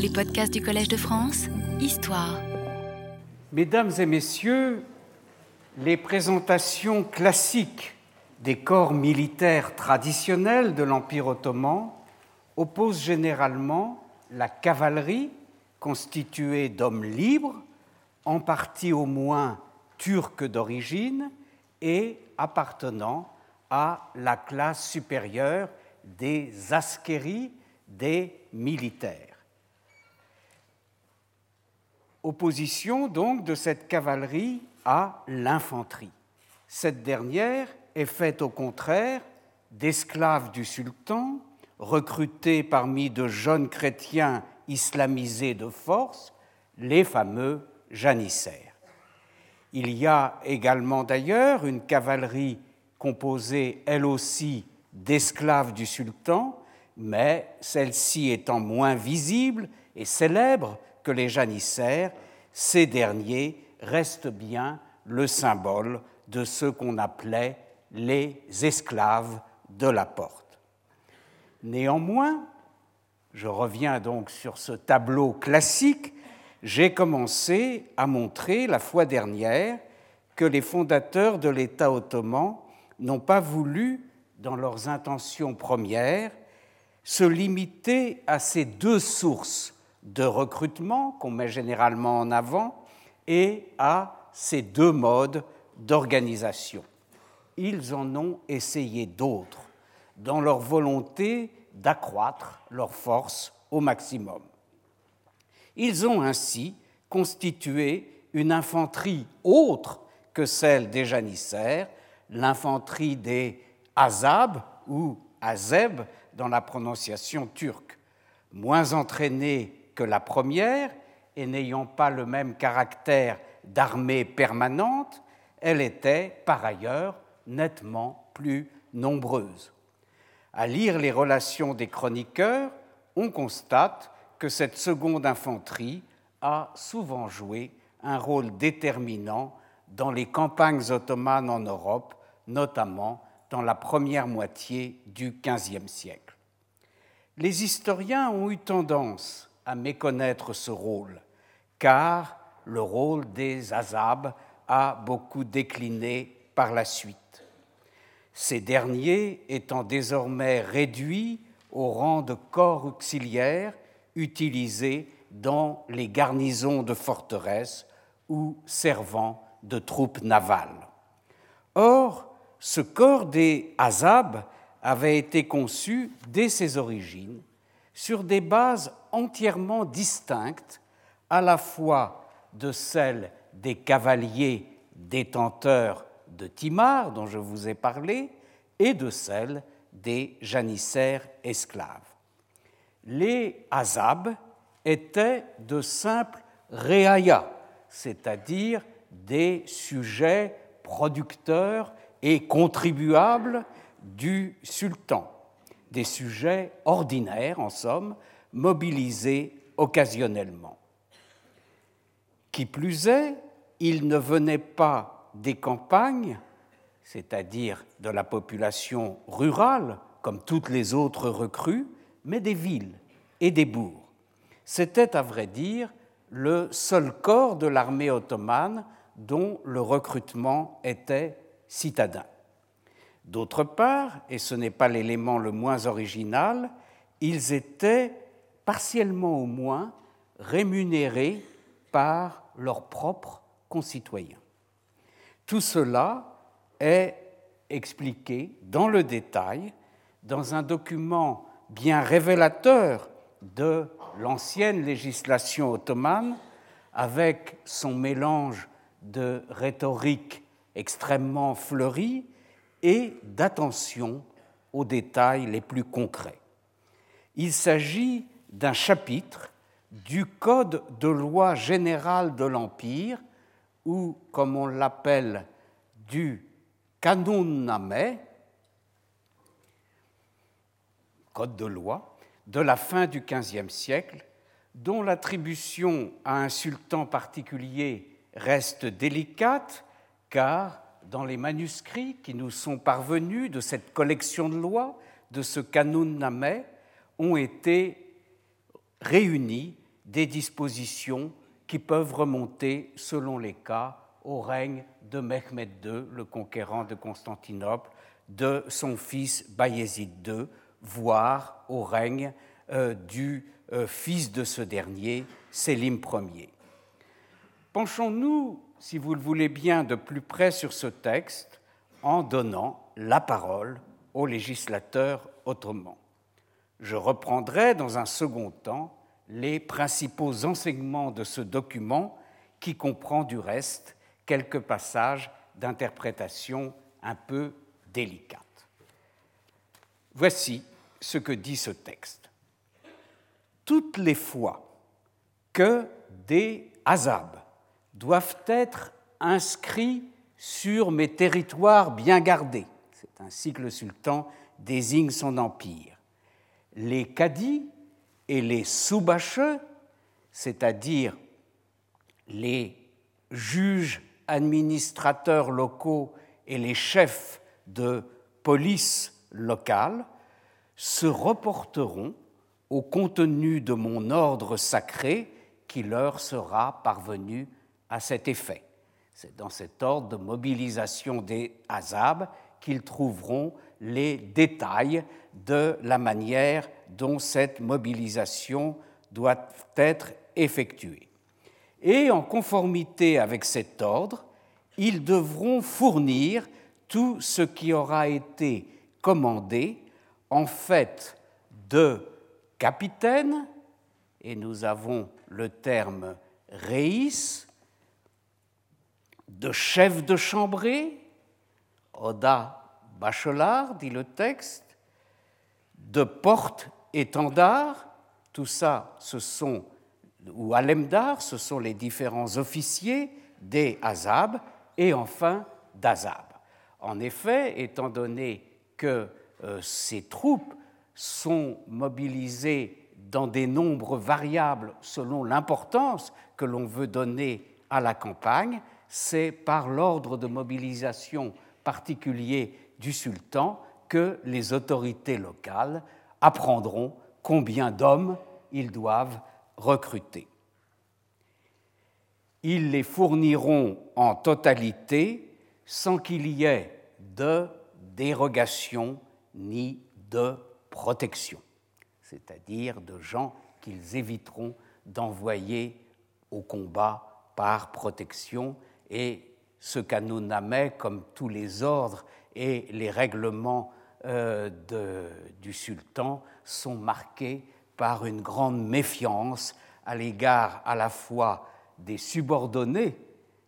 Les podcasts du Collège de France, Histoire. Mesdames et messieurs, les présentations classiques des corps militaires traditionnels de l'Empire ottoman opposent généralement la cavalerie, constituée d'hommes libres, en partie au moins turcs d'origine et appartenant à la classe supérieure des askéries, des militaires. Opposition donc de cette cavalerie à l'infanterie. Cette dernière est faite au contraire d'esclaves du sultan, recrutés parmi de jeunes chrétiens islamisés de force, les fameux janissaires. Il y a également d'ailleurs une cavalerie composée elle aussi d'esclaves du sultan, mais celle-ci étant moins visible et célèbre que les janissaires, ces derniers restent bien le symbole de ce qu'on appelait les esclaves de la porte. Néanmoins, je reviens donc sur ce tableau classique, j'ai commencé à montrer la fois dernière que les fondateurs de l'État ottoman n'ont pas voulu, dans leurs intentions premières, se limiter à ces deux sources de recrutement qu'on met généralement en avant et à ces deux modes d'organisation. Ils en ont essayé d'autres dans leur volonté d'accroître leur force au maximum. Ils ont ainsi constitué une infanterie autre que celle des janissaires, l'infanterie des Azab ou Azeb dans la prononciation turque, moins entraînée la première et n'ayant pas le même caractère d'armée permanente, elle était par ailleurs nettement plus nombreuse. À lire les relations des chroniqueurs, on constate que cette seconde infanterie a souvent joué un rôle déterminant dans les campagnes ottomanes en Europe, notamment dans la première moitié du XVe siècle. Les historiens ont eu tendance à méconnaître ce rôle, car le rôle des Azab a beaucoup décliné par la suite. Ces derniers étant désormais réduits au rang de corps auxiliaires utilisés dans les garnisons de forteresses ou servant de troupes navales. Or, ce corps des Azab avait été conçu dès ses origines sur des bases entièrement distinctes à la fois de celles des cavaliers détenteurs de Timar, dont je vous ai parlé, et de celles des janissaires esclaves. Les Azab étaient de simples réaya, c'est-à-dire des sujets producteurs et contribuables du sultan, des sujets ordinaires en somme, mobilisés occasionnellement. Qui plus est, ils ne venaient pas des campagnes, c'est-à-dire de la population rurale, comme toutes les autres recrues, mais des villes et des bourgs. C'était, à vrai dire, le seul corps de l'armée ottomane dont le recrutement était citadin. D'autre part, et ce n'est pas l'élément le moins original, ils étaient, partiellement au moins, rémunérés par leurs propres concitoyens. Tout cela est expliqué dans le détail dans un document bien révélateur de l'ancienne législation ottomane avec son mélange de rhétorique extrêmement fleurie et d'attention aux détails les plus concrets. Il s'agit d'un chapitre du Code de loi générale de l'Empire, ou comme on l'appelle, du Kanunname, Code de loi, de la fin du XVe siècle, dont l'attribution à un sultan particulier reste délicate, car dans les manuscrits qui nous sont parvenus de cette collection de lois, de ce Kanunname, ont été réunis des dispositions qui peuvent remonter, selon les cas, au règne de Mehmed II, le conquérant de Constantinople, de son fils Bayezid II, voire au règne euh, du euh, fils de ce dernier, Sélim Ier. Penchons-nous, si vous le voulez bien, de plus près sur ce texte en donnant la parole au législateur ottoman. Je reprendrai dans un second temps les principaux enseignements de ce document qui comprend du reste quelques passages d'interprétation un peu délicates. Voici ce que dit ce texte. Toutes les fois que des azabs doivent être inscrits sur mes territoires bien gardés, c'est ainsi que le sultan désigne son empire, les cadis et les soubacheux, c'est-à-dire les juges administrateurs locaux et les chefs de police locale, se reporteront au contenu de mon ordre sacré qui leur sera parvenu à cet effet. C'est dans cet ordre de mobilisation des Hazab qu'ils trouveront les détails de la manière dont cette mobilisation doit être effectuée. Et en conformité avec cet ordre, ils devront fournir tout ce qui aura été commandé en fait de capitaine, et nous avons le terme reis, de chef de chambrée, Oda Bachelard, dit le texte, de porte-étendard, tout ça, ce sont, ou alemdar, ce sont les différents officiers des Azab, et enfin d'Azab. En effet, étant donné que euh, ces troupes sont mobilisées dans des nombres variables selon l'importance que l'on veut donner à la campagne, c'est par l'ordre de mobilisation particulier du sultan que les autorités locales apprendront combien d'hommes ils doivent recruter. Ils les fourniront en totalité sans qu'il y ait de dérogation ni de protection, c'est-à-dire de gens qu'ils éviteront d'envoyer au combat par protection et ce qu'Anounameh, comme tous les ordres et les règlements euh, du sultan, sont marqués par une grande méfiance à l'égard à la fois des subordonnés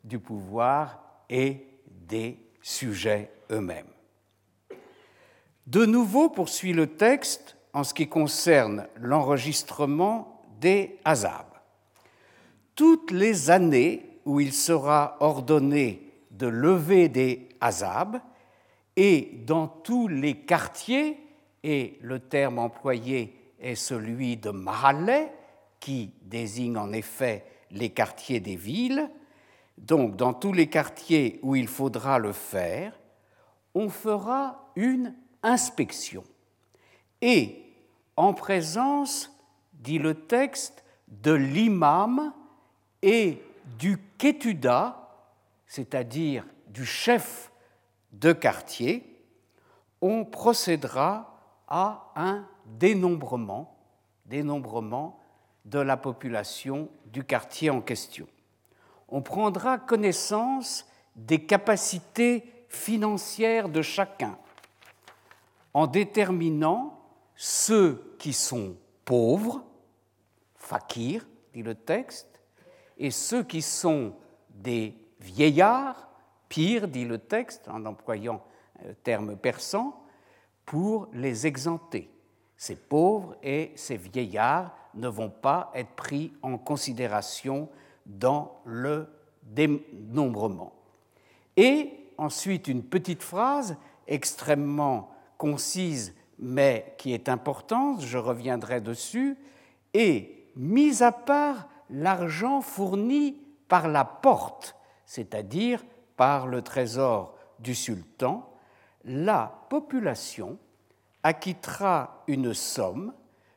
du pouvoir et des sujets eux-mêmes. De nouveau, poursuit le texte en ce qui concerne l'enregistrement des Hazab. Toutes les années où il sera ordonné de lever des Hazab, et dans tous les quartiers, et le terme employé est celui de Mahaleh, qui désigne en effet les quartiers des villes, donc dans tous les quartiers où il faudra le faire, on fera une inspection. Et en présence, dit le texte, de l'imam et du ketuda, c'est-à-dire du chef de quartier, on procédera à un dénombrement, dénombrement de la population du quartier en question. On prendra connaissance des capacités financières de chacun, en déterminant ceux qui sont pauvres, fakir, dit le texte, et ceux qui sont des vieillards, pire, dit le texte, en employant un terme persan, pour les exempter. Ces pauvres et ces vieillards ne vont pas être pris en considération dans le dénombrement. Et ensuite, une petite phrase extrêmement concise mais qui est importante, je reviendrai dessus, et mis à part l'argent fourni par la porte, c'est-à-dire par le trésor du sultan, la population acquittera une somme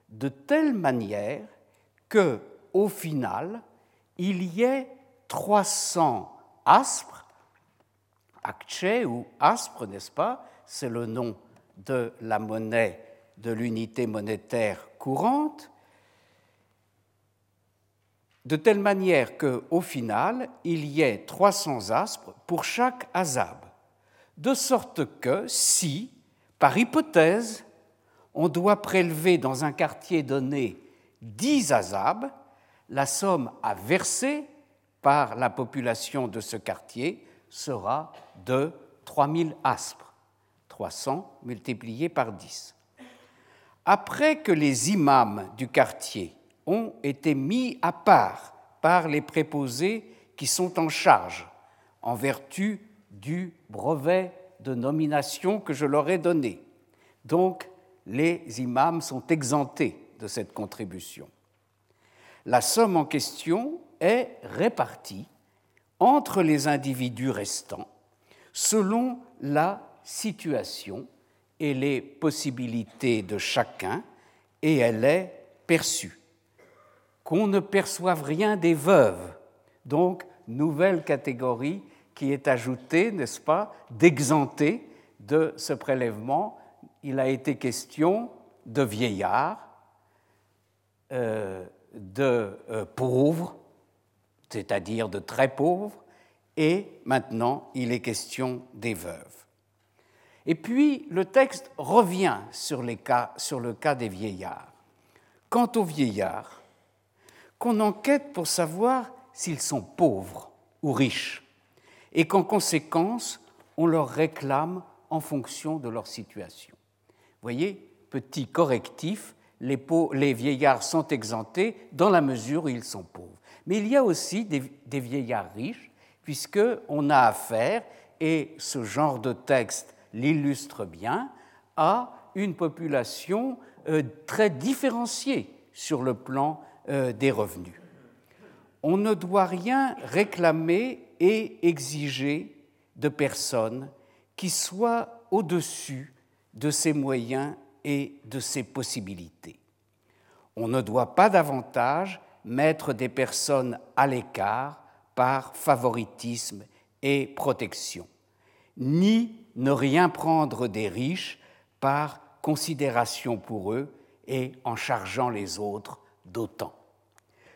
de telle manière que au final, il y ait 300 aspres, acce ou aspres, n'est-ce pas? C'est le nom de la monnaie de l'unité monétaire courante, de telle manière qu'au final, il y ait 300 aspres pour chaque azab, de sorte que si, par hypothèse, on doit prélever dans un quartier donné 10 azabs, la somme à verser par la population de ce quartier sera de 3000 aspres, 300 multiplié par 10. Après que les imams du quartier ont été mis à part par les préposés qui sont en charge, en vertu du brevet de nomination que je leur ai donné. Donc, les imams sont exemptés de cette contribution. La somme en question est répartie entre les individus restants selon la situation et les possibilités de chacun, et elle est perçue. Qu'on ne perçoive rien des veuves, donc nouvelle catégorie qui est ajoutée, n'est-ce pas, d'exenter de ce prélèvement. Il a été question de vieillards, euh, de euh, pauvres, c'est-à-dire de très pauvres, et maintenant il est question des veuves. Et puis le texte revient sur le cas des vieillards. Quant aux vieillards, qu'on enquête pour savoir s'ils sont pauvres ou riches, et qu'en conséquence, on leur réclame en fonction de leur situation. Voyez, petit correctif, les, les vieillards sont exemptés dans la mesure où ils sont pauvres. Mais il y a aussi des, vieillards riches, puisqu'on a affaire, et ce genre de texte l'illustre bien, à une population euh, très différenciée sur le plan des revenus. On ne doit rien réclamer et exiger de personnes qui soient au-dessus de ses moyens et de ses possibilités. On ne doit pas davantage mettre des personnes à l'écart par favoritisme et protection, ni ne rien prendre des riches par considération pour eux et en chargeant les autres d'autant.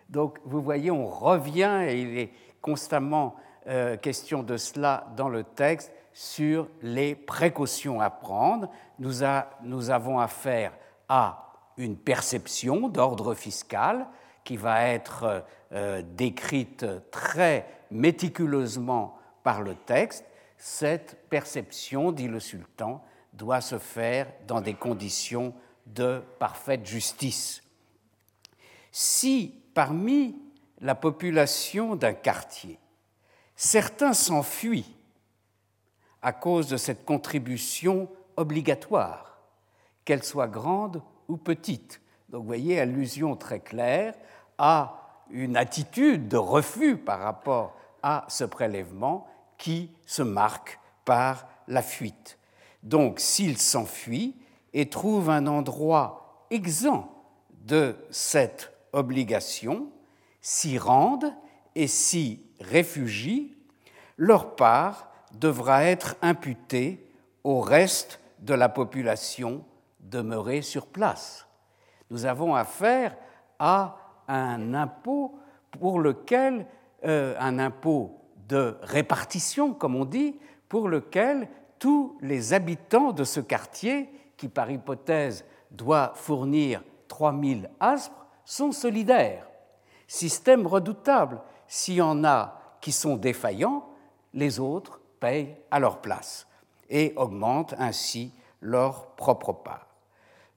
Donc vous voyez, on revient, et il est constamment euh, question de cela dans le texte, sur les précautions à prendre. Nous, avons affaire à une perception d'ordre fiscal qui va être euh, décrite très méticuleusement par le texte cette perception, dit le sultan, doit se faire dans des conditions de parfaite justice. Si parmi la population d'un quartier, certains s'enfuient à cause de cette contribution obligatoire, qu'elle soit grande ou petite, donc vous voyez, allusion très claire à une attitude de refus par rapport à ce prélèvement qui se marque par la fuite. Donc s'il s'enfuit et trouve un endroit exempt de cette obligation, s'y rendent et s'y réfugient, leur part devra être imputée au reste de la population demeurée sur place. Nous avons affaire à un impôt pour lequel, euh, un impôt de répartition, comme on dit, pour lequel tous les habitants de ce quartier, qui par hypothèse doit fournir 3000 aspres, sont solidaires. Système redoutable. S'il y en a qui sont défaillants, les autres payent à leur place et augmentent ainsi leur propre part.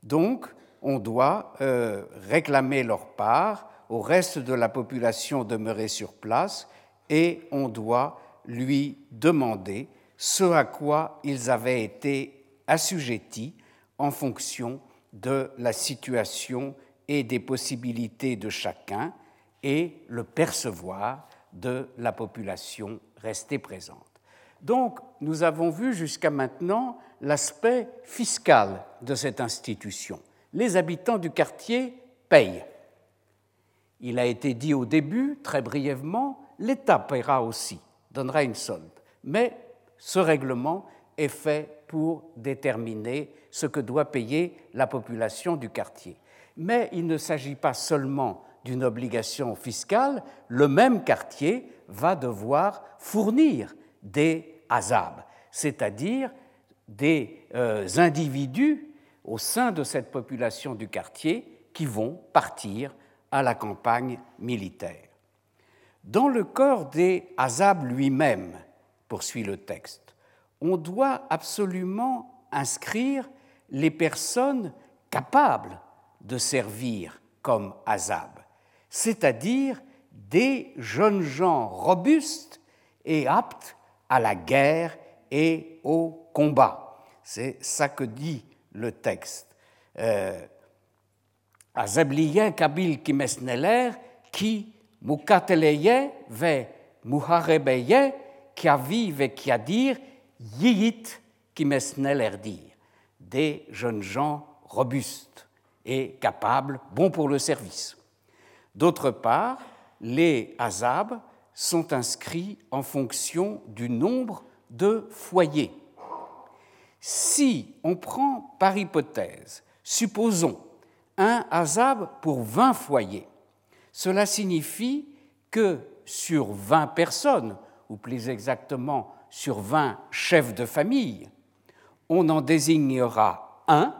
Donc, on doit euh, réclamer leur part au reste de la population demeurée sur place et on doit lui demander ce à quoi ils avaient été assujettis en fonction de la situation et des possibilités de chacun et le percevoir de la population restée présente. Donc, nous avons vu jusqu'à maintenant l'aspect fiscal de cette institution. Les habitants du quartier payent. Il a été dit au début, très brièvement, l'État paiera aussi, donnera une solde. Mais ce règlement est fait pour déterminer ce que doit payer la population du quartier. Mais il ne s'agit pas seulement d'une obligation fiscale, le même quartier va devoir fournir des azabs, c'est-à-dire des euh, individus au sein de cette population du quartier qui vont partir à la campagne militaire. Dans le corps des azabs lui-même, poursuit le texte, on doit absolument inscrire les personnes capables de servir comme azab, c'est-à-dire des jeunes gens robustes et aptes à la guerre et au combat. C'est ça que dit le texte. Euh, Azabliyen kabil kimesneler qui mukateleye ve muharebeye qui avive et qui a dire yiyit kimesneler. Des jeunes gens robustes et capables, bons pour le service. D'autre part, les azabs sont inscrits en fonction du nombre de foyers. Si on prend par hypothèse, supposons un azab pour 20 foyers, cela signifie que sur 20 personnes, ou plus exactement sur 20 chefs de famille, on en désignera un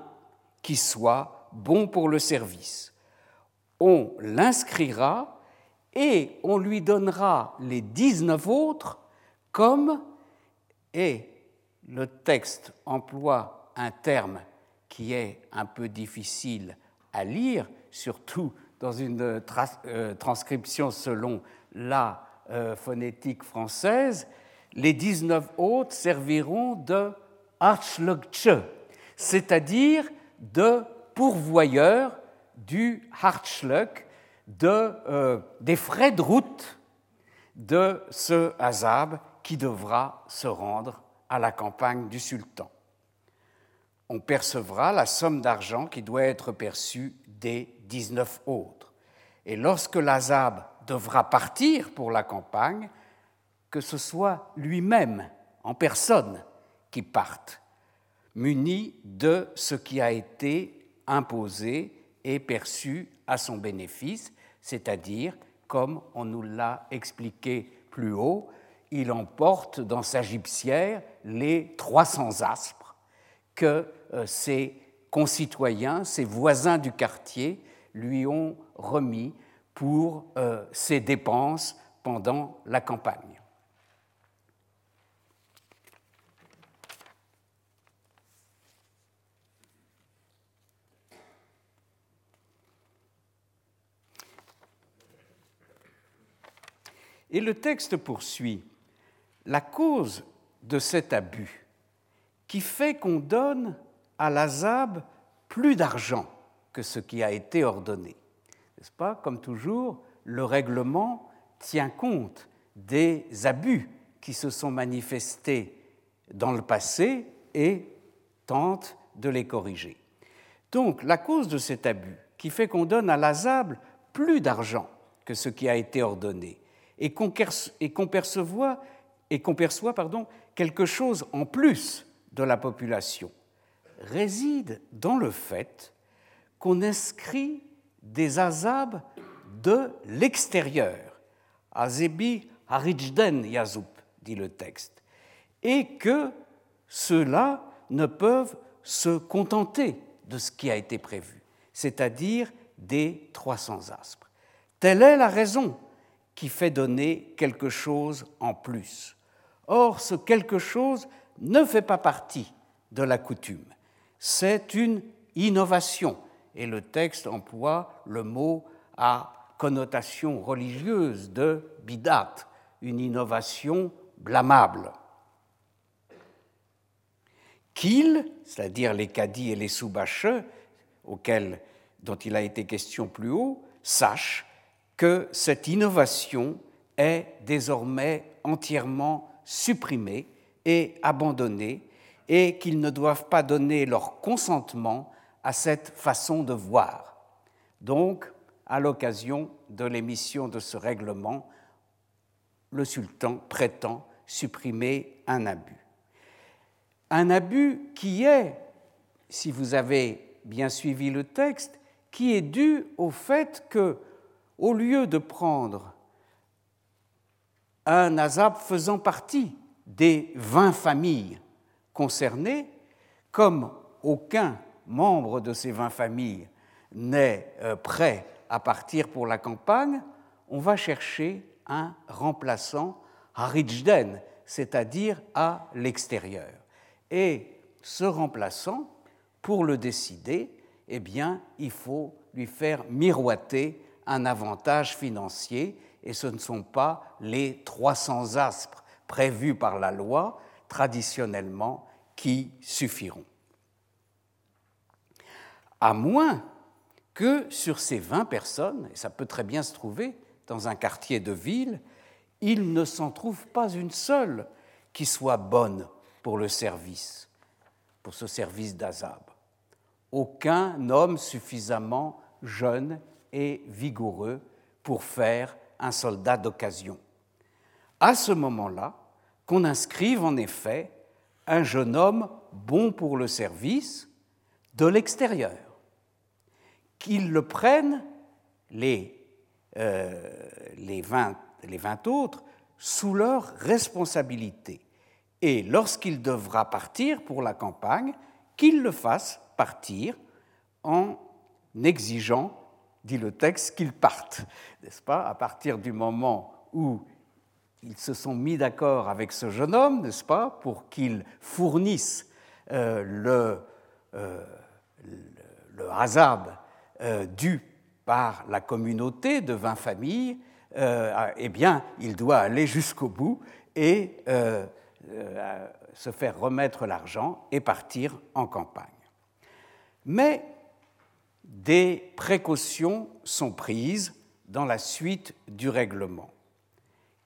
qui soit bon pour le service. On l'inscrira et on lui donnera les 19 autres comme, et le texte emploie un terme qui est un peu difficile à lire, surtout dans une euh, transcription selon la euh, phonétique française, les 19 autres serviront de Hartschlugche, c'est-à-dire de pourvoyeurs du Hartschluck, de, euh, des frais de route de ce Hazab qui devra se rendre à la campagne du sultan. On percevra la somme d'argent qui doit être perçue des 19 autres. Et lorsque l'Azab devra partir pour la campagne, que ce soit lui-même, en personne, qui parte, muni de ce qui a été imposé et perçu à son bénéfice, c'est-à-dire, comme on nous l'a expliqué plus haut, il emporte dans sa gypsière les 300 aspres que euh, ses concitoyens, ses voisins du quartier lui ont remis pour euh, ses dépenses pendant la campagne. Et le texte poursuit la cause de cet abus qui fait qu'on donne à l'azab plus d'argent que ce qui a été ordonné. N'est-ce pas? Comme toujours, le règlement tient compte des abus qui se sont manifestés dans le passé et tente de les corriger. Donc, la cause de cet abus, qui fait qu'on donne à l'azab plus d'argent que ce qui a été ordonné, et qu'on perçoit quelque chose en plus de la population réside dans le fait qu'on inscrit des azabs de l'extérieur, Azebi Harijden Yazub, dit le texte, et que ceux-là ne peuvent se contenter de ce qui a été prévu, c'est-à-dire des 300 aspres. Telle est la raison qui fait donner quelque chose en plus. Or, ce quelque chose ne fait pas partie de la coutume. C'est une innovation. Et le texte emploie le mot à connotation religieuse de bidat, une innovation blâmable. Qu'ils, c'est-à-dire les cadis et les soubacheux, auxquels, dont il a été question plus haut, sachent que cette innovation est désormais entièrement supprimés et abandonnés et qu'ils ne doivent pas donner leur consentement à cette façon de voir. Donc, à l'occasion de l'émission de ce règlement, le sultan prétend supprimer un abus. Un abus qui est, si vous avez bien suivi le texte, qui est dû au fait que, au lieu de prendre un azab faisant partie des 20 familles concernées, comme aucun membre de ces 20 familles n'est euh, prêt à partir pour la campagne, on va chercher un remplaçant à Rijdden, c'est-à-dire à, l'extérieur. Et ce remplaçant, pour le décider, eh bien, il faut lui faire miroiter un avantage financier, et ce ne sont pas les 300 aspres prévus par la loi traditionnellement qui suffiront. À moins que sur ces 20 personnes, et ça peut très bien se trouver dans un quartier de ville, il ne s'en trouve pas une seule qui soit bonne pour le service, pour ce service d'Azab. Aucun homme suffisamment jeune et vigoureux pour faire un soldat d'occasion. À ce moment-là, qu'on inscrive en effet un jeune homme bon pour le service de l'extérieur, qu'il le prenne les, euh, les, 20, les 20 autres sous leur responsabilité. Et lorsqu'il devra partir pour la campagne, qu'il le fasse partir en exigeant, dit le texte, qu'il parte, n'est-ce pas, à partir du moment où ils se sont mis d'accord avec ce jeune homme, n'est-ce pas, pour qu'il fournisse euh, le, euh, le, hazard euh, dû par la communauté de 20 familles, eh bien, il doit aller jusqu'au bout et se faire remettre l'argent et partir en campagne. Mais des précautions sont prises dans la suite du règlement.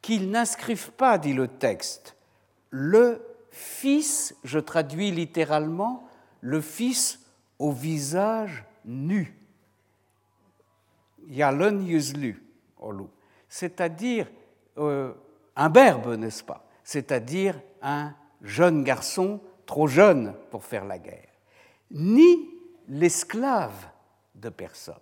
Qu'ils n'inscrivent pas, dit le texte, le Fils, je traduis littéralement, le Fils au visage nu. Yalon Yuzlu, c'est-à-dire euh, un berbe, n'est-ce pas? C'est-à-dire un jeune garçon trop jeune pour faire la guerre, ni l'esclave de personne.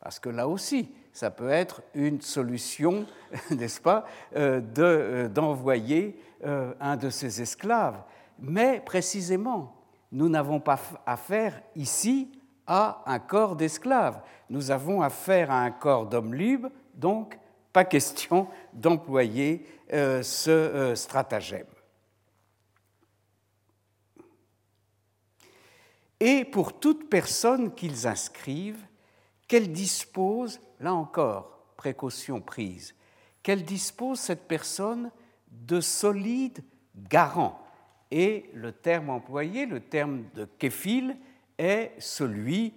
Parce que là aussi, ça peut être une solution, n'est-ce pas, euh, euh, d'envoyer euh, un de ses esclaves. Mais précisément, nous n'avons pas affaire ici à un corps d'esclaves. Nous avons affaire à un corps d'hommes libres, donc pas question d'employer ce stratagème. Et pour toute personne qu'ils inscrivent, qu'elle dispose là encore, précaution prise, qu'elle dispose cette personne de solides garants. Et le terme employé, le terme de kéfil, est celui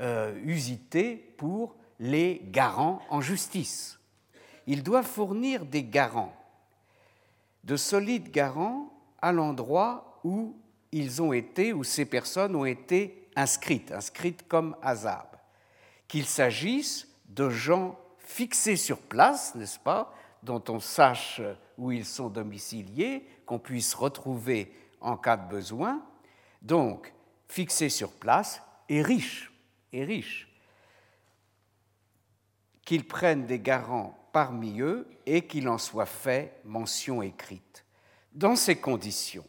euh, usité pour les garants en justice. Il doit fournir des garants, de solides garants à l'endroit où ils ont été, où ces personnes ont été inscrites, inscrites comme azab. Qu'il s'agisse de gens fixés sur place, n'est-ce pas, dont on sache où ils sont domiciliés, qu'on puisse retrouver en cas de besoin. Donc, fixés sur place et riches, et riches. Qu'ils prennent des garants parmi eux et qu'il en soit fait mention écrite. Dans ces conditions,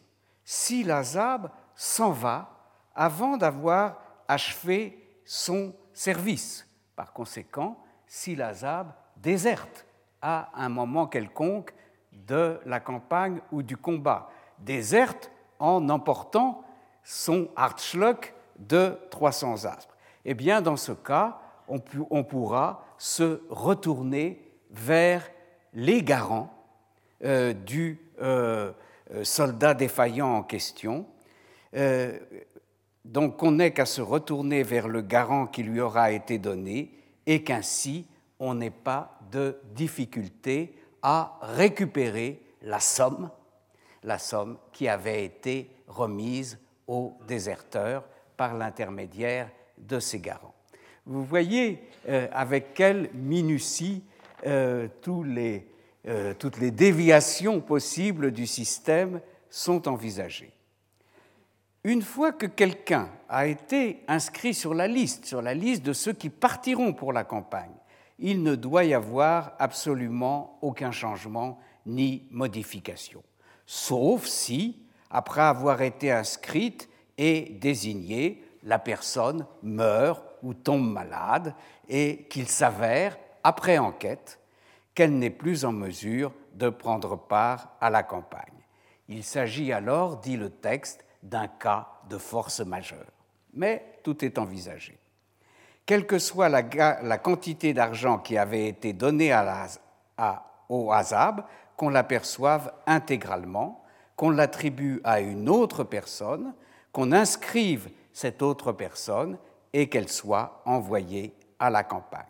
si l'Azab s'en va avant d'avoir achevé son service, par conséquent, si l'Azab déserte à un moment quelconque de la campagne ou du combat, déserte en emportant son Hartschluck de 300 aspres. Eh bien, dans ce cas, on, pourra se retourner vers les garants euh, du euh, soldat défaillant en question. Donc on n'est qu'à se retourner vers le garant qui lui aura été donné et qu'ainsi on n'ait pas de difficulté à récupérer la somme, la somme qui avait été remise aux déserteurs par l'intermédiaire de ces garants. Vous voyez euh, avec quelle minutie euh, tous les, euh, toutes les déviations possibles du système sont envisagées. Une fois que quelqu'un a été inscrit sur la liste, sur la liste de ceux qui partiront pour la campagne, il ne doit y avoir absolument aucun changement ni modification, sauf si, après avoir été inscrite et désignée, la personne meurt ou tombe malade et qu'il s'avère, après enquête, qu'elle n'est plus en mesure de prendre part à la campagne. Il s'agit alors, dit le texte, d'un cas de force majeure. Mais tout est envisagé. Quelle que soit la, quantité d'argent qui avait été donnée à au Hazab, qu'on l'aperçoive intégralement, qu'on l'attribue à une autre personne, qu'on inscrive cette autre personne et qu'elle soit envoyée à la campagne.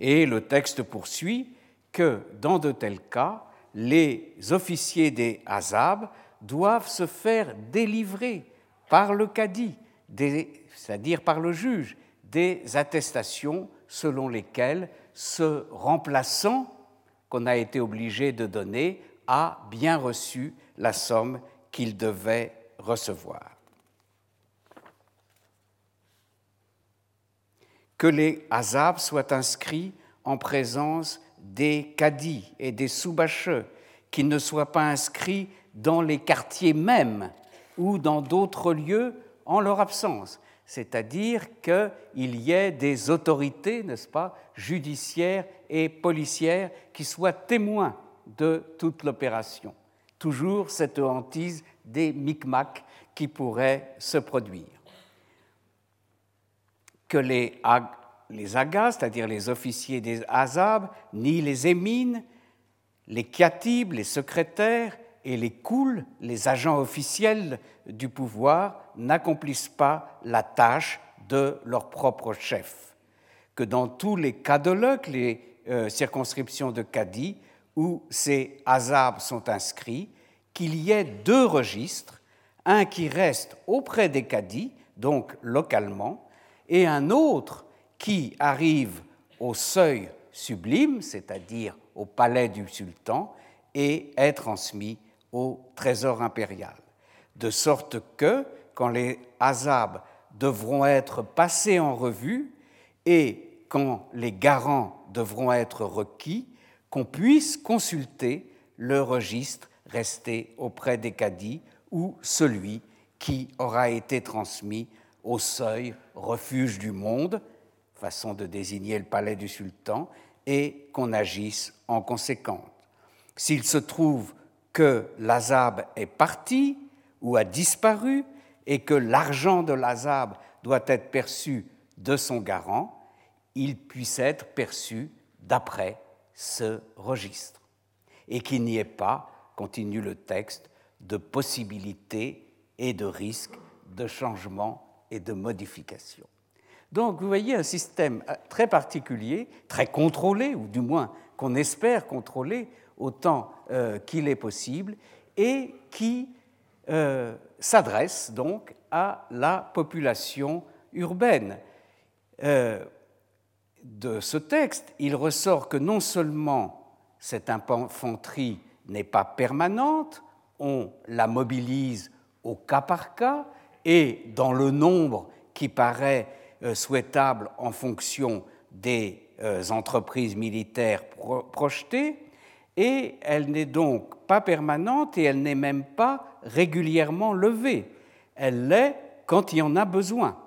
Et le texte poursuit que dans de tels cas, les officiers des Hazab doivent se faire délivrer par le cadi, c'est-à-dire par le juge, des attestations selon lesquelles ce remplaçant qu'on a été obligé de donner a bien reçu la somme qu'il devait recevoir. Que les Hazab soient inscrits en présence des cadis et des soubacheux, qu'ils ne soient pas inscrits dans les quartiers mêmes ou dans d'autres lieux en leur absence, c'est-à-dire qu'il y ait des autorités, n'est-ce pas, judiciaires et policières qui soient témoins de toute l'opération. Toujours cette hantise des micmacs qui pourrait se produire que les, agas, c'est-à-dire les officiers des Azab, ni les émines, les katibs, les secrétaires et les kouls, les agents officiels du pouvoir, n'accomplissent pas la tâche de leur propre chef. Que dans tous les cadologues, les euh, circonscriptions de Cadi, où ces Azab sont inscrits, qu'il y ait deux registres, un qui reste auprès des Cadis, donc localement, et un autre qui arrive au seuil sublime, c'est-à-dire au palais du sultan, et est transmis au trésor impérial. De sorte que, quand les azabs devront être passés en revue et quand les garants devront être requis, qu'on puisse consulter le registre resté auprès des cadis ou celui qui aura été transmis au seuil refuge du monde, façon de désigner le palais du sultan, et qu'on agisse en conséquence. S'il se trouve que l'azab est parti ou a disparu et que l'argent de l'azab doit être perçu de son garant, il puisse être perçu d'après ce registre. Et qu'il n'y ait pas, continue le texte, de possibilité et de risque de changement de modification. Donc vous voyez un système euh, très particulier, très contrôlé, ou du moins qu'on espère contrôler autant euh, qu'il est possible, et qui euh, s'adresse donc à la population urbaine. de ce texte, il ressort que non seulement cette infanterie n'est pas permanente, on la mobilise au cas par cas, et dans le nombre qui paraît euh, souhaitable en fonction des euh, entreprises militaires projetées, et elle n'est donc pas permanente et elle n'est même pas régulièrement levée. Elle l'est quand il y en a besoin,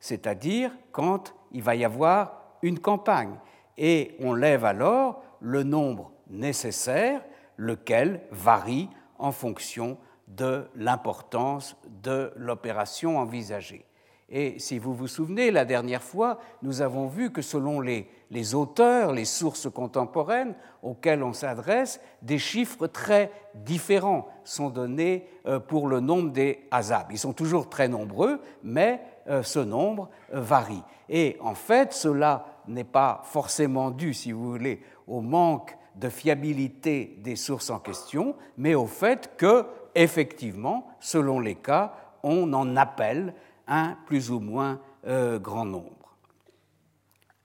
c'est-à-dire quand il va y avoir une campagne. Et on lève alors le nombre nécessaire, lequel varie en fonction de l'importance de l'opération envisagée. Et si vous vous souvenez, la dernière fois, nous avons vu que selon les, auteurs, les sources contemporaines auxquelles on s'adresse, des chiffres très différents sont donnés euh, pour le nombre des Hazab. Ils sont toujours très nombreux, mais euh, ce nombre euh, varie. Et en fait, cela n'est pas forcément dû, si vous voulez, au manque de fiabilité des sources en question, mais au fait que effectivement, selon les cas, on en appelle un plus ou moins euh, grand nombre.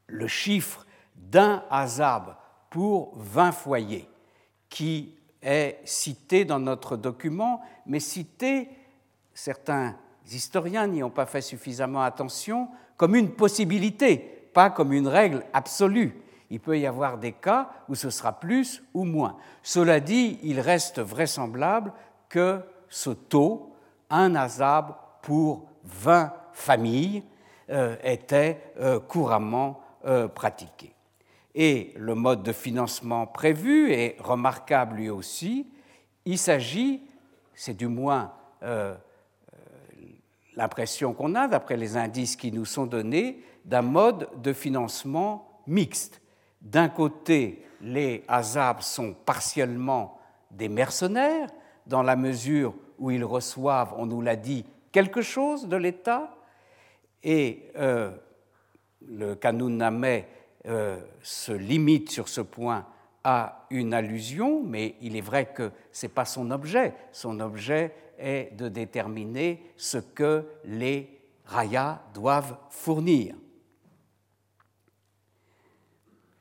le chiffre d'un azab pour 20 foyers, qui est cité dans notre document, mais cité, certains historiens n'y ont pas fait suffisamment attention, comme une possibilité, pas comme une règle absolue. Il peut y avoir des cas où ce sera plus ou moins. Cela dit, il reste vraisemblable que ce taux, un azab pour 20 familles, euh, était euh, couramment euh, pratiqué. Et le mode de financement prévu est remarquable lui aussi. Il s'agit, c'est du moins l'impression qu'on a d'après les indices qui nous sont donnés, d'un mode de financement mixte. D'un côté, les Azab sont partiellement des mercenaires, dans la mesure où ils reçoivent, on nous l'a dit, quelque chose de l'État, et euh, le Nameh euh, se limite sur ce point à une allusion, mais il est vrai que ce n'est pas son objet. Son objet est de déterminer ce que les rayas doivent fournir.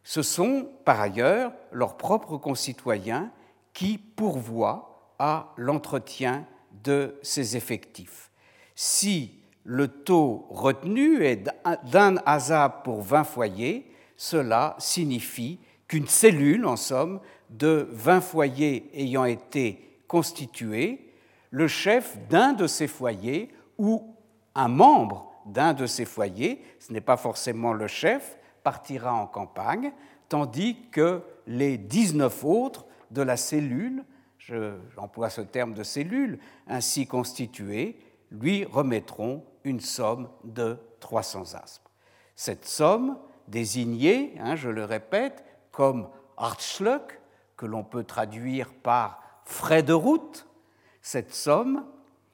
Ce sont par ailleurs leurs propres concitoyens qui pourvoient à l'entretien de ces effectifs. Si le taux retenu est d'un hasard pour 20 foyers, cela signifie qu'une cellule, en somme, de 20 foyers ayant été constituée le chef d'un de ces foyers ou un membre d'un de ces foyers, ce n'est pas forcément le chef, partira en campagne, tandis que les 19 autres de la cellule, j'emploie ce terme de cellule, ainsi constituée, lui remettront une somme de 300 aspres. Cette somme, désignée, hein, je le répète, comme Artschluck, que l'on peut traduire par frais de route, cette somme,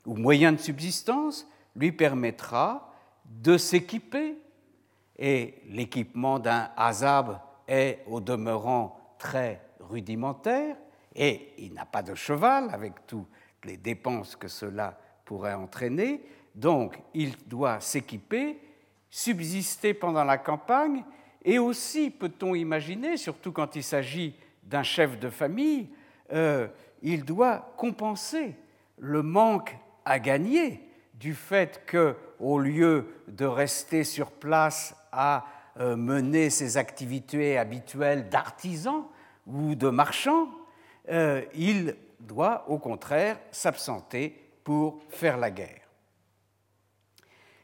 ou moyen de subsistance, lui permettra de s'équiper, et l'équipement d'un Hazab est au demeurant très rudimentaire, et il n'a pas de cheval avec toutes les dépenses que cela pourrait entraîner, donc il doit s'équiper, subsister pendant la campagne, et aussi, peut-on imaginer, surtout quand il s'agit d'un chef de famille, euh, il doit compenser le manque à gagner du fait que, au lieu de rester sur place à euh, mener ses activités habituelles d'artisan ou de marchand, euh, il doit au contraire s'absenter pour faire la guerre.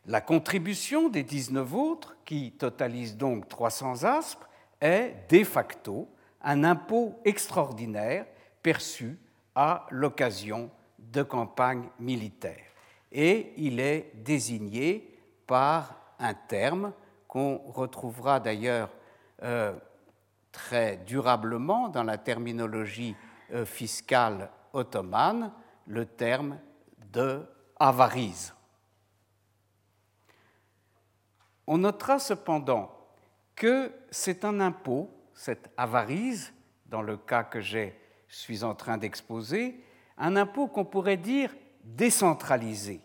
La contribution des 19 autres, qui totalise donc 300 aspres, est de facto un impôt extraordinaire perçu à l'occasion de campagne militaire. Et il est désigné par un terme qu'on retrouvera d'ailleurs euh, très durablement dans la terminologie fiscale ottomane, le terme de avarise. On notera cependant que c'est un impôt, cette avarise, dans le cas que je suis en train d'exposer, un impôt qu'on pourrait dire décentralisé.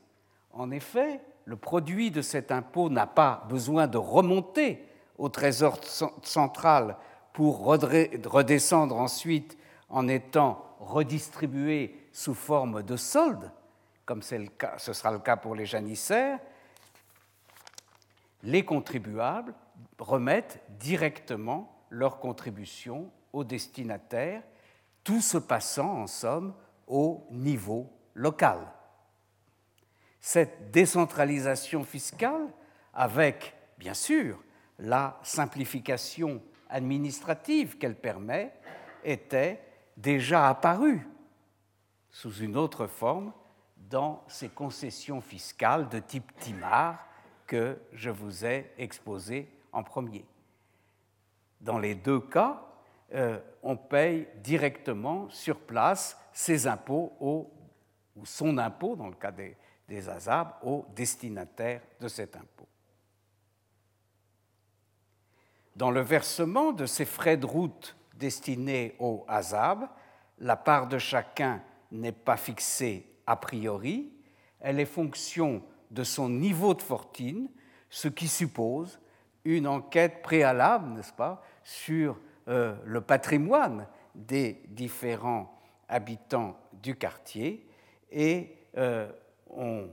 En effet, le produit de cet impôt n'a pas besoin de remonter au Trésor central pour redescendre ensuite en étant redistribué sous forme de solde, comme ce sera le cas pour les janissaires, les contribuables remettent directement leur contribution aux destinataires, tout se passant en somme au niveau local. Cette décentralisation fiscale, avec bien sûr la simplification administrative qu'elle permet, était déjà apparue sous une autre forme dans ces concessions fiscales de type Timar que je vous ai exposées en premier. Dans les deux cas, euh, on paye directement sur place ses impôts ou son impôt, dans le cas des, des au destinataire de cet impôt. Dans le versement de ces frais de route destinés au ASAB, la part de chacun n'est pas fixée a priori, elle est fonction de son niveau de fortune, ce qui suppose une enquête préalable, n'est-ce pas, sur euh, le patrimoine des différents habitants du quartier. Et euh, on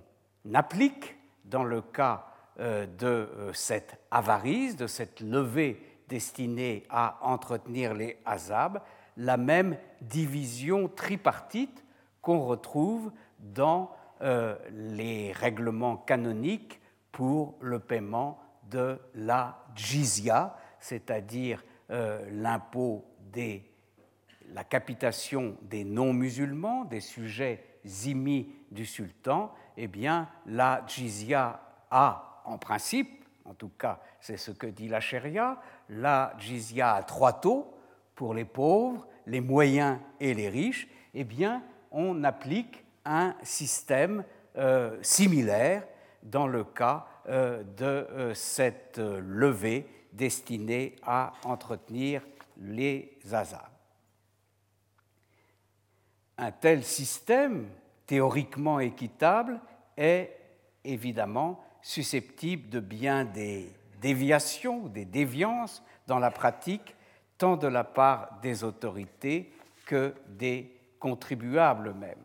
applique dans le cas euh, de cette avarice, de cette levée destinée à entretenir les hazabs, la même division tripartite qu'on retrouve dans les règlements canoniques pour le paiement de la jizya, c'est-à-dire euh, l'impôt des la capitation des non-musulmans, des sujets zimmis du sultan, eh bien, la jizya a, en principe, en tout cas, c'est ce que dit la charia, la jizya a trois taux pour les pauvres, les moyens et les riches. Eh bien, on applique un système euh, similaire dans le cas euh, de euh, cette levée destinée à entretenir les azars. Un tel système, théoriquement équitable, est évidemment susceptible de bien des déviations, des déviances dans la pratique, tant de la part des autorités que des contribuables même.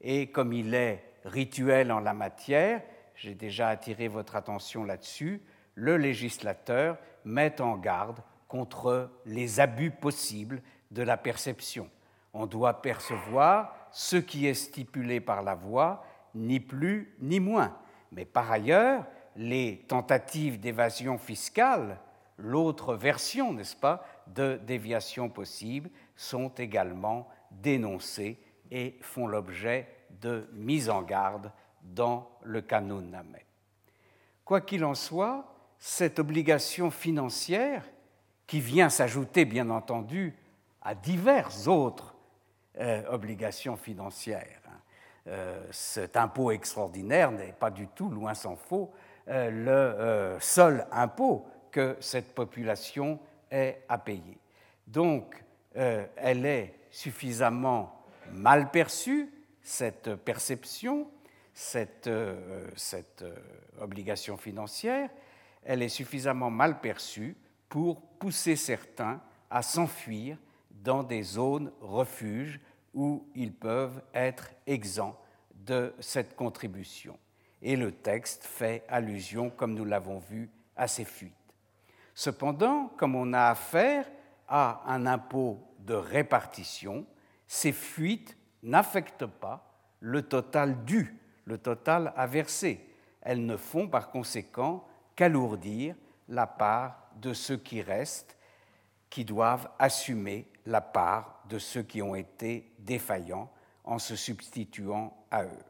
Et comme il est rituel en la matière, j'ai déjà attiré votre attention là-dessus, le législateur met en garde contre les abus possibles de la perception. On doit percevoir ce qui est stipulé par la voix, ni plus ni moins. Mais par ailleurs, les tentatives d'évasion fiscale, l'autre version, n'est-ce pas, de déviation possible, sont également dénoncées et font l'objet de mise en garde dans le canon Namé. Quoi qu'il en soit, cette obligation financière, qui vient s'ajouter bien entendu à diverses autres euh, obligations financières, cet impôt extraordinaire n'est pas du tout, loin s'en faut, euh, le seul impôt que cette population ait à payer. Donc, elle est suffisamment mal perçue, cette perception, cette, euh, cette euh, obligation financière, elle est suffisamment mal perçue pour pousser certains à s'enfuir dans des zones refuges où ils peuvent être exempts de cette contribution. Et le texte fait allusion, comme nous l'avons vu, à ces fuites. Cependant, comme on a affaire à un impôt de répartition, ces fuites n'affectent pas le total dû le total à verser. Elles ne font par conséquent qu'alourdir la part de ceux qui restent, qui doivent assumer la part de ceux qui ont été défaillants en se substituant à eux.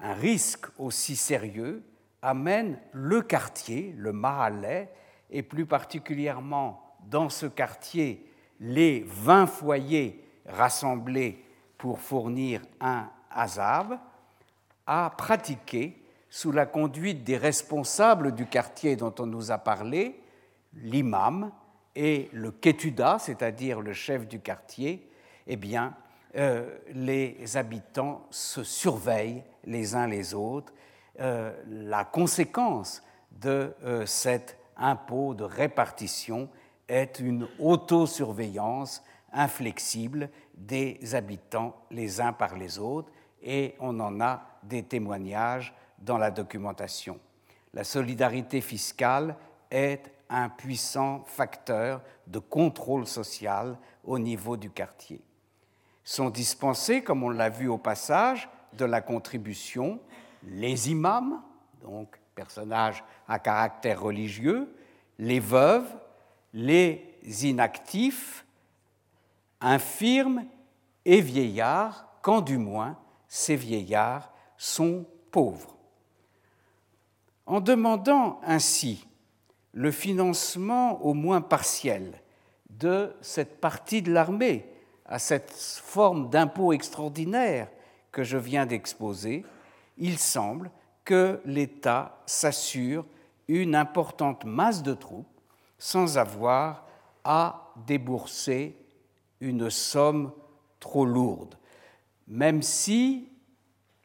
Un risque aussi sérieux amène le quartier, le Mahalais, et plus particulièrement dans ce quartier, les 20 foyers rassemblés pour fournir un azab, à pratiquer sous la conduite des responsables du quartier dont on nous a parlé, l'imam et le ketuda, c'est-à-dire le chef du quartier, eh bien, euh, les habitants se surveillent les uns les autres. Euh, la conséquence de euh, cet impôt de répartition est une autosurveillance inflexible des habitants les uns par les autres, et on en a des témoignages dans la documentation. La solidarité fiscale est un puissant facteur de contrôle social au niveau du quartier. Sont dispensés, comme on l'a vu au passage, de la contribution les imams, donc personnages à caractère religieux, les veuves, les inactifs, infirmes et vieillards, quand du moins ces vieillards sont pauvres. En demandant ainsi le financement au moins partiel de cette partie de l'armée à cette forme d'impôt extraordinaire que je viens d'exposer, il semble que l'État s'assure une importante masse de troupes sans avoir à débourser une somme trop lourde, même si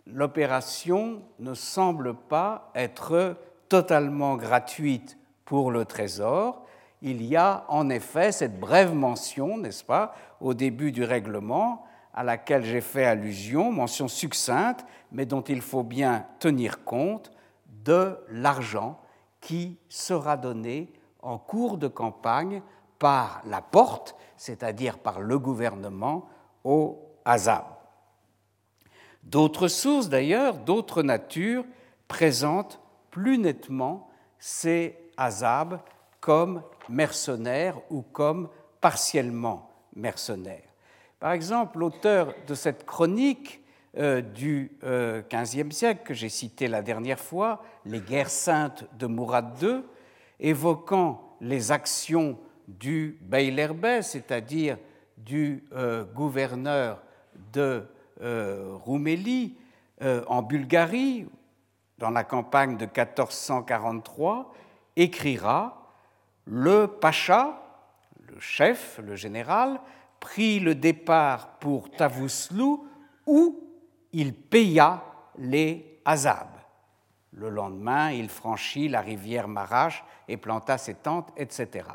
l'opération ne semble pas être totalement gratuite pour le Trésor, il y a en effet cette brève mention, n'est-ce pas, au début du règlement, à laquelle j'ai fait allusion, mention succincte, mais dont il faut bien tenir compte, de l'argent qui sera donné en cours de campagne par la porte, c'est-à-dire par le gouvernement, au Hazab. D'autres sources, d'ailleurs, d'autres natures, présentent plus nettement ces Hazab comme mercenaires ou comme partiellement mercenaires. Par exemple, l'auteur de cette chronique euh, du XVe euh, siècle que j'ai citée la dernière fois, Les guerres saintes de Mourad II, évoquant les actions du Beylerbey, c'est-à-dire du euh, gouverneur de Roumélie en Bulgarie, dans la campagne de 1443, écrira Le Pacha, le chef, le général, prit le départ pour Tavousslou où il paya les Azabs. Le lendemain, il franchit la rivière Marache et planta ses tentes, etc.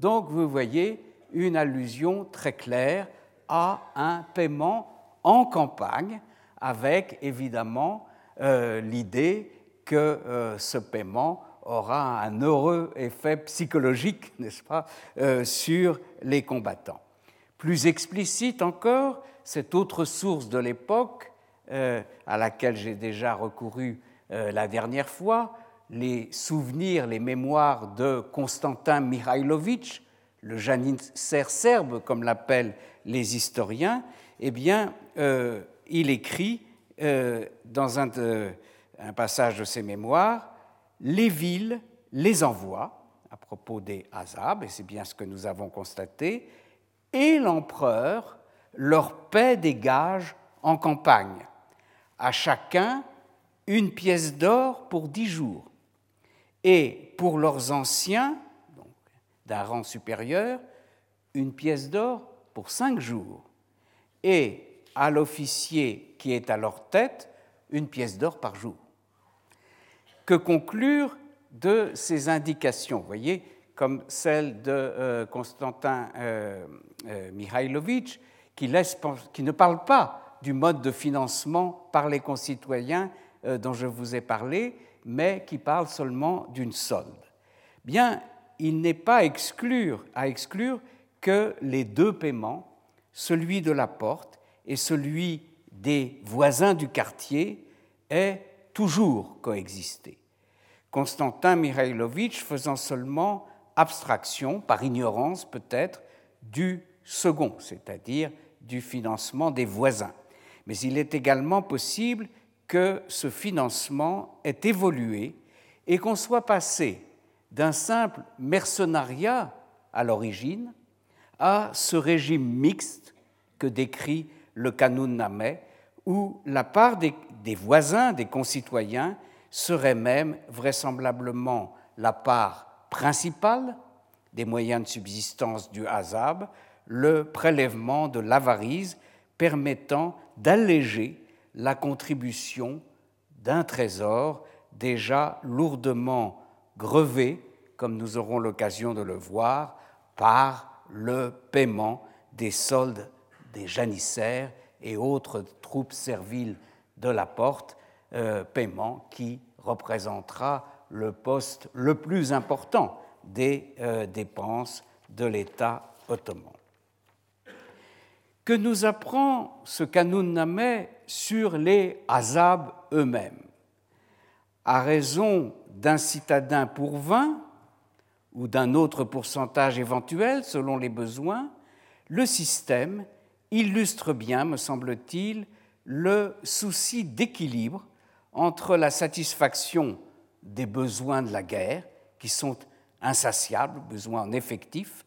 Donc vous voyez une allusion très claire à un paiement en campagne, avec évidemment euh, l'idée que euh, ce paiement aura un heureux effet psychologique, n'est-ce pas, euh, sur les combattants. Plus explicite encore, cette autre source de l'époque, euh, à laquelle j'ai déjà recouru euh, la dernière fois, les souvenirs, les mémoires de Constantin Mihailovitch, le janissaire serbe, comme l'appellent les historiens, eh bien, il écrit dans un, passage de ses mémoires Les villes les envoient, à propos des Hazab, et c'est bien ce que nous avons constaté, et l'empereur leur paie des gages en campagne, à chacun une pièce d'or pour dix jours, et pour leurs anciens, d'un rang supérieur, une pièce d'or pour cinq jours, et à l'officier qui est à leur tête, une pièce d'or par jour. Que conclure de ces indications voyez, comme celle de euh, Constantin euh, euh, Mihailovitch, qui, ne parle pas du mode de financement par les concitoyens dont je vous ai parlé, mais qui parle seulement d'une solde. Bien, il n'est pas à exclure que les deux paiements, celui de la porte et celui des voisins du quartier, aient toujours coexisté. Constantin Mihailovitch faisant seulement abstraction, par ignorance peut-être, du second, c'est-à-dire du financement des voisins. Mais il est également possible que ce financement ait évolué et qu'on soit passé d'un simple mercenariat à l'origine à ce régime mixte que décrit le Kanun Nameh, où la part des, des, voisins, des concitoyens, serait même vraisemblablement la part principal des moyens de subsistance du Hazab, le prélèvement de l'avarise permettant d'alléger la contribution d'un trésor déjà lourdement grevé, comme nous aurons l'occasion de le voir, par le paiement des soldes des janissaires et autres troupes serviles de la porte, euh, paiement qui représentera le poste le plus important des euh, dépenses de l'État ottoman. Que nous apprend ce Kanun sur les Azab eux-mêmes? À raison d'un citadin pour 20 ou d'un autre pourcentage éventuel selon les besoins, le système illustre bien, me semble-t-il, le souci d'équilibre entre la satisfaction des besoins de la guerre, qui sont insatiables, besoins en effectif,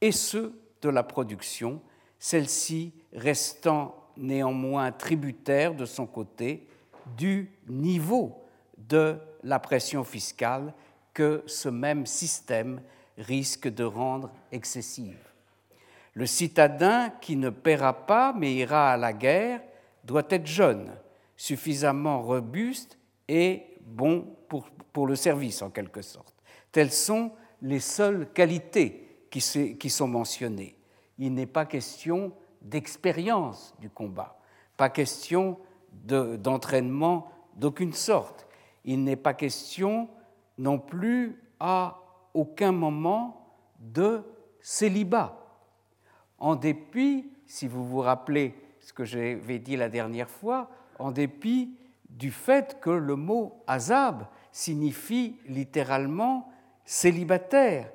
et ceux de la production, celle-ci restant néanmoins tributaire de son côté du niveau de la pression fiscale que ce même système risque de rendre excessive. Le citadin qui ne paiera pas mais ira à la guerre doit être jeune, suffisamment robuste et bon pour, pour le service en quelque sorte. Telles sont les seules qualités qui, sont mentionnées. Il n'est pas question d'expérience du combat, pas question d'entraînement d'aucune sorte. Il n'est pas question non plus à aucun moment de célibat. En dépit, si vous vous rappelez ce que j'avais dit la dernière fois, en dépit du fait que le mot azab signifie littéralement célibataire.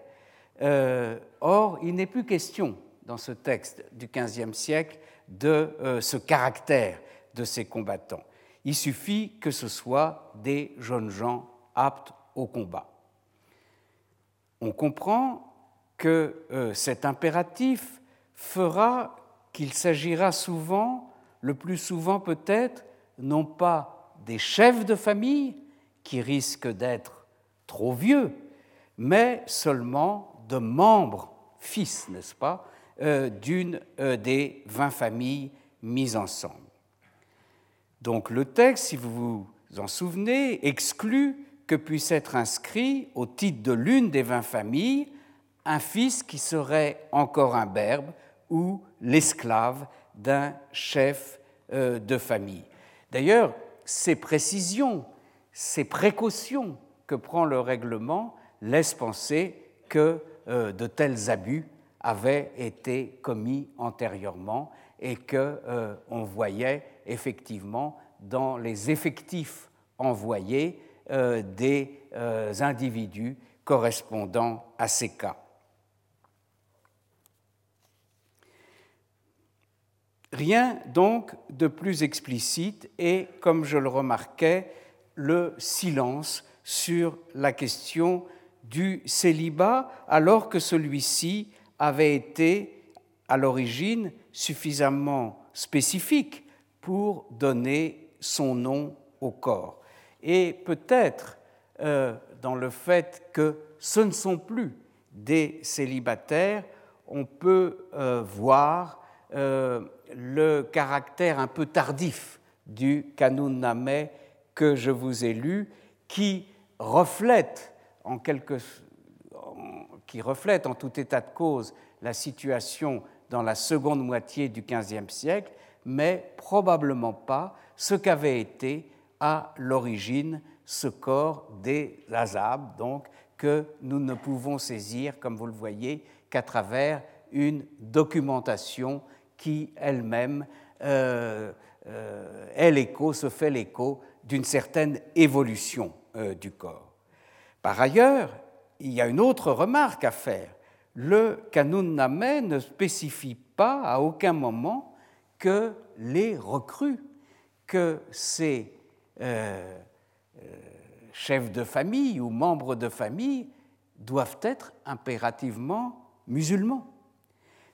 Euh, or, il n'est plus question dans ce texte du XVe siècle de euh, ce caractère de ces combattants. Il suffit que ce soit des jeunes gens aptes au combat. On comprend que euh, cet impératif fera qu'il s'agira souvent, le plus souvent peut-être, non pas des chefs de famille qui risquent d'être trop vieux, mais seulement de membres, fils, n'est-ce pas, euh, d'une euh, des vingt familles mises ensemble. Donc le texte, si vous vous en souvenez, exclut que puisse être inscrit au titre de l'une des vingt familles un fils qui serait encore un berbe ou l'esclave d'un chef euh, de famille. D'ailleurs, ces précisions, ces précautions que prend le règlement laissent penser que euh, de tels abus avaient été commis antérieurement et qu'on euh, voyait effectivement dans les effectifs envoyés des individus correspondant à ces cas. Rien donc de plus explicite et, comme je le remarquais, le silence sur la question du célibat, alors que celui-ci avait été à l'origine suffisamment spécifique pour donner son nom au corps. Et peut-être euh, dans le fait que ce ne sont plus des célibataires, on peut euh, voir euh, le caractère un peu tardif du Kanun Nameh que je vous ai lu, qui reflète en, quelque, qui reflète en tout état de cause la situation dans la seconde moitié du XVe siècle, mais probablement pas ce qu'avait été à l'origine ce corps des Azab, donc que nous ne pouvons saisir, comme vous le voyez, qu'à travers une documentation qui elle-même euh, euh, est l'écho, se fait l'écho d'une certaine évolution euh, du corps. Par ailleurs, il y a une autre remarque à faire. Le Kanun Nameh ne spécifie pas à aucun moment que les recrues, que ces chefs de famille ou membres de famille doivent être impérativement musulmans.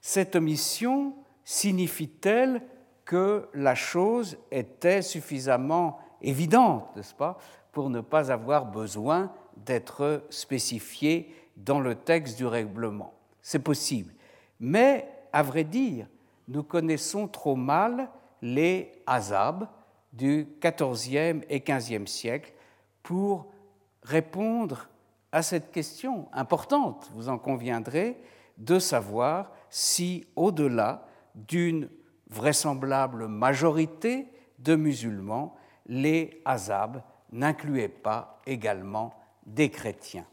Cette omission signifie-t-elle que la chose était suffisamment évidente, n'est-ce pas, pour ne pas avoir besoin d'être spécifiée dans le texte du règlement? C'est possible. Mais, à vrai dire, nous connaissons trop mal les azab du XIVe et XVe siècle pour répondre à cette question importante, vous en conviendrez, de savoir si, au-delà d'une vraisemblable majorité de musulmans, les Azab n'incluaient pas également des chrétiens.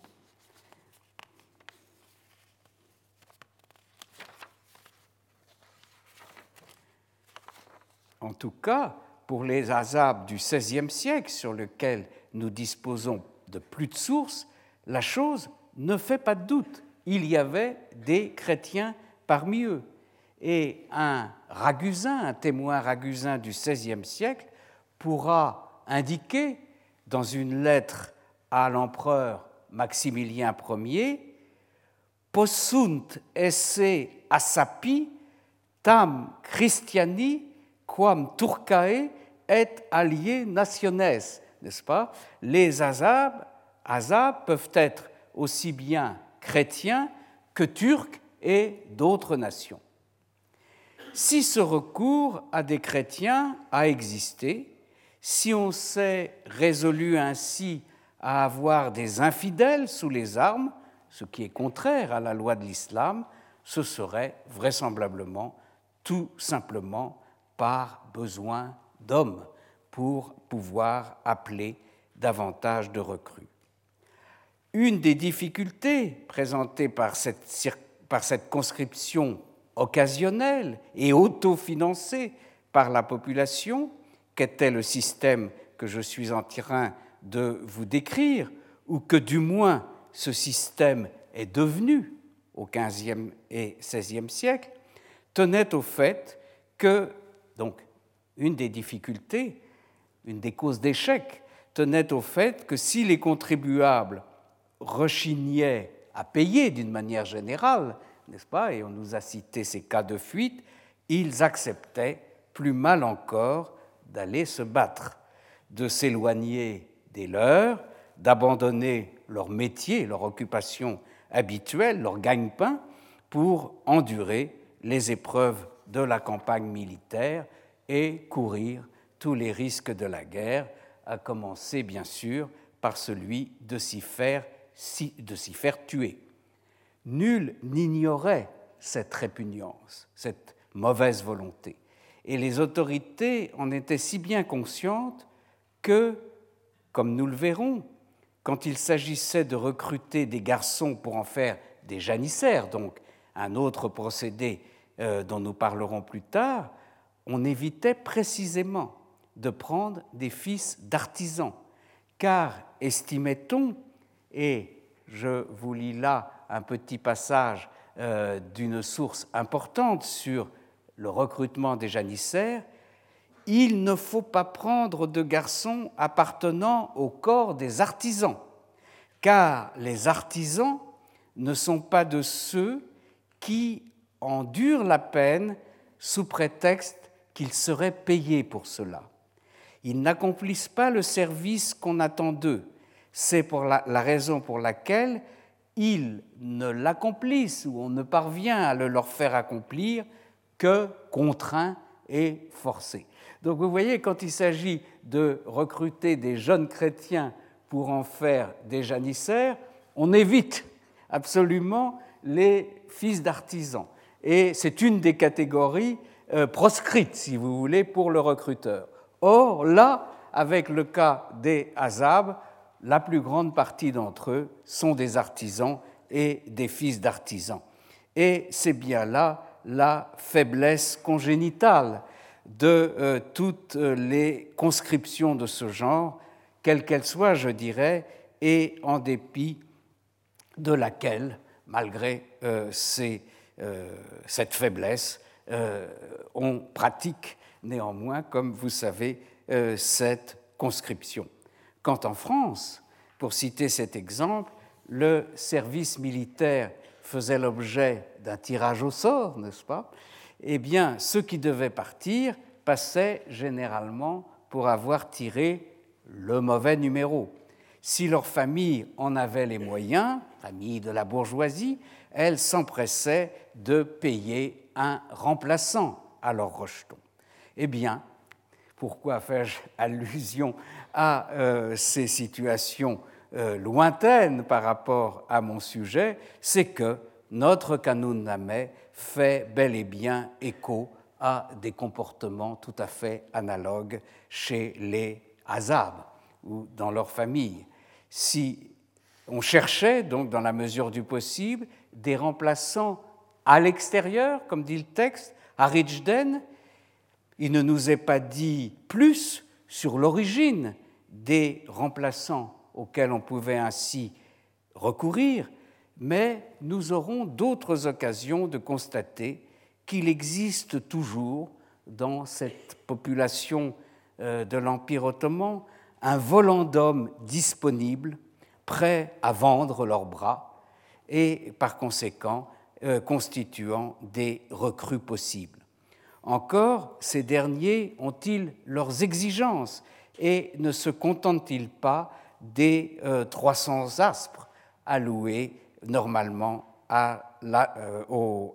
En tout cas, pour les Azab du XVIe siècle, sur lesquels nous disposons de plus de sources, la chose ne fait pas de doute. Il y avait des chrétiens parmi eux et un ragusin, un témoin ragusin du XVIe siècle, pourra indiquer dans une lettre à l'empereur Maximilien Ier Possunt esse asapi tam Christiani quam turcae et alliés nationes, n'est-ce pas? Les Azab, Azab peuvent être aussi bien chrétiens que turcs et d'autres nations. Si ce recours à des chrétiens a existé, si on s'est résolu ainsi à avoir des infidèles sous les armes, ce qui est contraire à la loi de l'islam, ce serait vraisemblablement tout simplement par besoin d'hommes pour pouvoir appeler davantage de recrues. Une des difficultés présentées par cette, conscription occasionnelle et autofinancée par la population, qu'était le système que je suis en train de vous décrire, ou que du moins ce système est devenu au XVe et XVIe siècle, tenait au fait que, donc, une des difficultés, une des causes d'échec, tenait au fait que si les contribuables rechignaient à payer d'une manière générale, n'est-ce pas, et on nous a cité ces cas de fuite, ils acceptaient plus mal encore d'aller se battre, de s'éloigner des leurs, d'abandonner leur métier, leur occupation habituelle, leur gagne-pain, pour endurer les épreuves de la campagne militaire et courir tous les risques de la guerre, à commencer bien sûr par celui de de s'y faire tuer. Nul n'ignorait cette répugnance, cette mauvaise volonté. Et les autorités en étaient si bien conscientes que, comme nous le verrons, quand il s'agissait de recruter des garçons pour en faire des janissaires, donc un autre procédé euh, dont nous parlerons plus tard, on évitait précisément de prendre des fils d'artisans, car estimait-on, et je vous lis là un petit passage euh, d'une source importante sur le recrutement des janissaires, il ne faut pas prendre de garçons appartenant au corps des artisans, car les artisans ne sont pas de ceux qui endurent la peine sous prétexte qu'ils seraient payés pour cela. Ils n'accomplissent pas le service qu'on attend d'eux. C'est pour la, raison pour laquelle ils ne l'accomplissent ou on ne parvient à le leur faire accomplir que contraints et forcés. Donc vous voyez, quand il s'agit de recruter des jeunes chrétiens pour en faire des janissaires, on évite absolument les fils d'artisans. Et c'est une des catégories euh, proscrites, si vous voulez, pour le recruteur. Or, là, avec le cas des Hazab, la plus grande partie d'entre eux sont des artisans et des fils d'artisans. Et c'est bien là la faiblesse congénitale de euh, toutes les conscriptions de ce genre, quelles qu'elles soient, je dirais, et en dépit de laquelle, malgré euh, euh, cette faiblesse, on pratique néanmoins, comme vous savez, cette conscription. Quant en France, pour citer cet exemple, le service militaire faisait l'objet d'un tirage au sort, n'est-ce pas? Eh bien, ceux qui devaient partir passaient généralement pour avoir tiré le mauvais numéro. Si leur famille en avait les moyens, famille de la bourgeoisie, elle s'empressait de payer un remplaçant à leur rejeton. Eh bien, pourquoi fais-je allusion à euh, ces situations euh, lointaines par rapport à mon sujet? C'est que notre canon Namé fait bel et bien écho à des comportements tout à fait analogues chez les Hazab ou dans leur famille. Si on cherchait, donc dans la mesure du possible, des remplaçants à l'extérieur, comme dit le texte, à Rijden, il ne nous est pas dit plus sur l'origine des remplaçants auxquels on pouvait ainsi recourir, mais nous aurons d'autres occasions de constater qu'il existe toujours dans cette population euh, de l'Empire ottoman un volant d'hommes disponibles, prêts à vendre leurs bras et par conséquent euh, constituant des recrues possibles. Encore, ces derniers ont-ils leurs exigences et ne se contentent-ils pas des 300 euh, aspres alloués normalement à la, euh, au.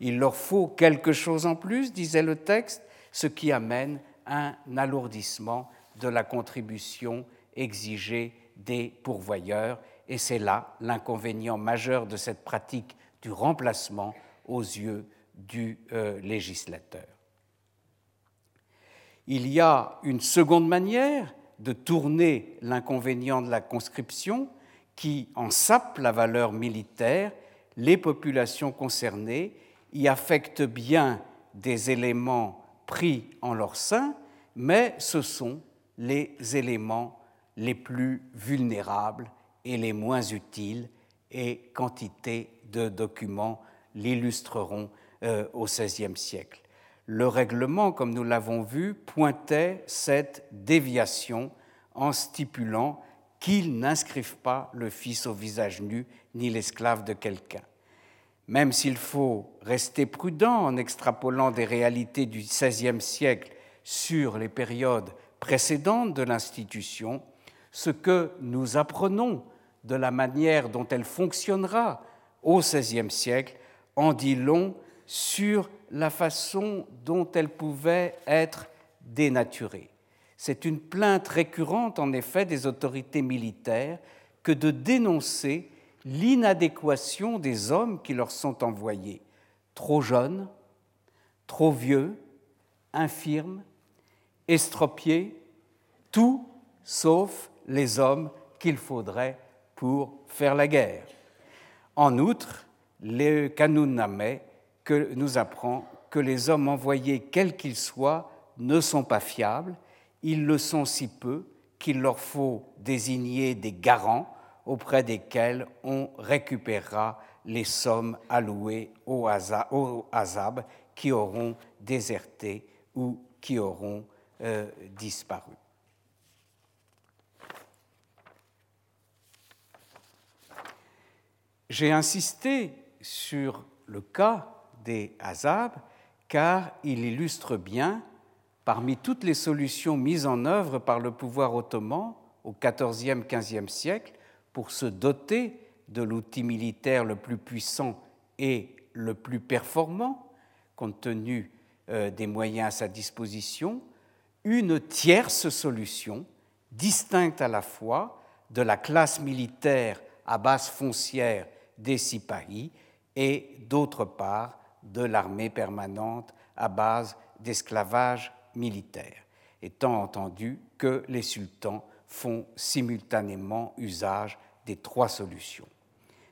Il leur faut quelque chose en plus, disait le texte, ce qui amène un alourdissement de la contribution exigée des pourvoyeurs et c'est là l'inconvénient majeur de cette pratique du remplacement aux yeux du euh, législateur. Il y a une seconde manière de tourner l'inconvénient de la conscription qui en sape la valeur militaire, les populations concernées y affectent bien des éléments pris en leur sein, mais ce sont les éléments les plus vulnérables et les moins utiles, et quantité de documents l'illustreront euh, au XVIe siècle. Le règlement, comme nous l'avons vu, pointait cette déviation en stipulant qu'ils n'inscrivent pas le fils au visage nu ni l'esclave de quelqu'un. Même s'il faut rester prudent en extrapolant des réalités du XVIe siècle sur les périodes précédentes de l'institution, ce que nous apprenons de la manière dont elle fonctionnera au XVIe siècle en dit long sur la façon dont elle pouvait être dénaturée. C'est une plainte récurrente, en effet, des autorités militaires que de dénoncer l'inadéquation des hommes qui leur sont envoyés, trop jeunes, trop vieux, infirmes, estropiés, tout sauf les hommes qu'il faudrait pour faire la guerre. En outre, le Kanuname que nous apprend que les hommes envoyés, quels qu'ils soient, ne sont pas fiables ils le sont si peu qu'il leur faut désigner des garants auprès desquels on récupérera les sommes allouées aux Azab qui auront déserté ou qui auront euh, disparu. J'ai insisté sur le cas des car il illustre bien parmi toutes les solutions mises en œuvre par le pouvoir ottoman au XIVe, XVe siècle pour se doter de l'outil militaire le plus puissant et le plus performant, compte tenu euh, des moyens à sa disposition, une tierce solution, distincte à la fois de la classe militaire à base foncière des Sipahi et d'autre part de l'armée permanente à base d'esclavage militaire, étant entendu que les sultans font simultanément usage des trois solutions.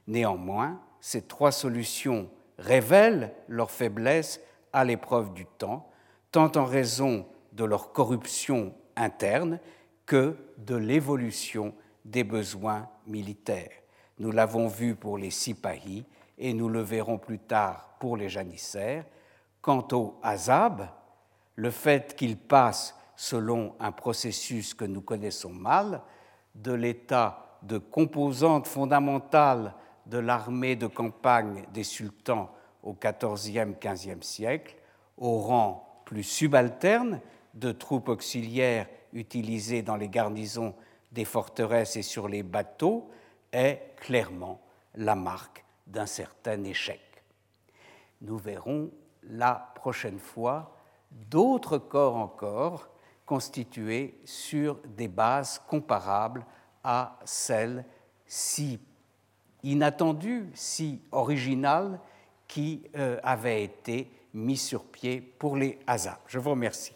Néanmoins, ces trois solutions révèlent leur faiblesse à l'épreuve du temps, tant en raison de leur corruption interne que de l'évolution des besoins militaires. Nous l'avons vu pour les Sipahi et nous le verrons plus tard pour les janissaires. Quant aux Azab, le fait qu'il passe selon un processus que nous connaissons mal, de l'état de composante fondamentale de l'armée de campagne des sultans au XIVe, XVe siècle, au rang plus subalterne de troupes auxiliaires utilisées dans les garnisons des forteresses et sur les bateaux, est clairement la marque d'un certain échec. Nous verrons la prochaine fois d'autres corps encore constitués sur des bases comparables à celles si inattendues, si originales qui euh, avaient été mises sur pied pour les hasards. Je vous remercie.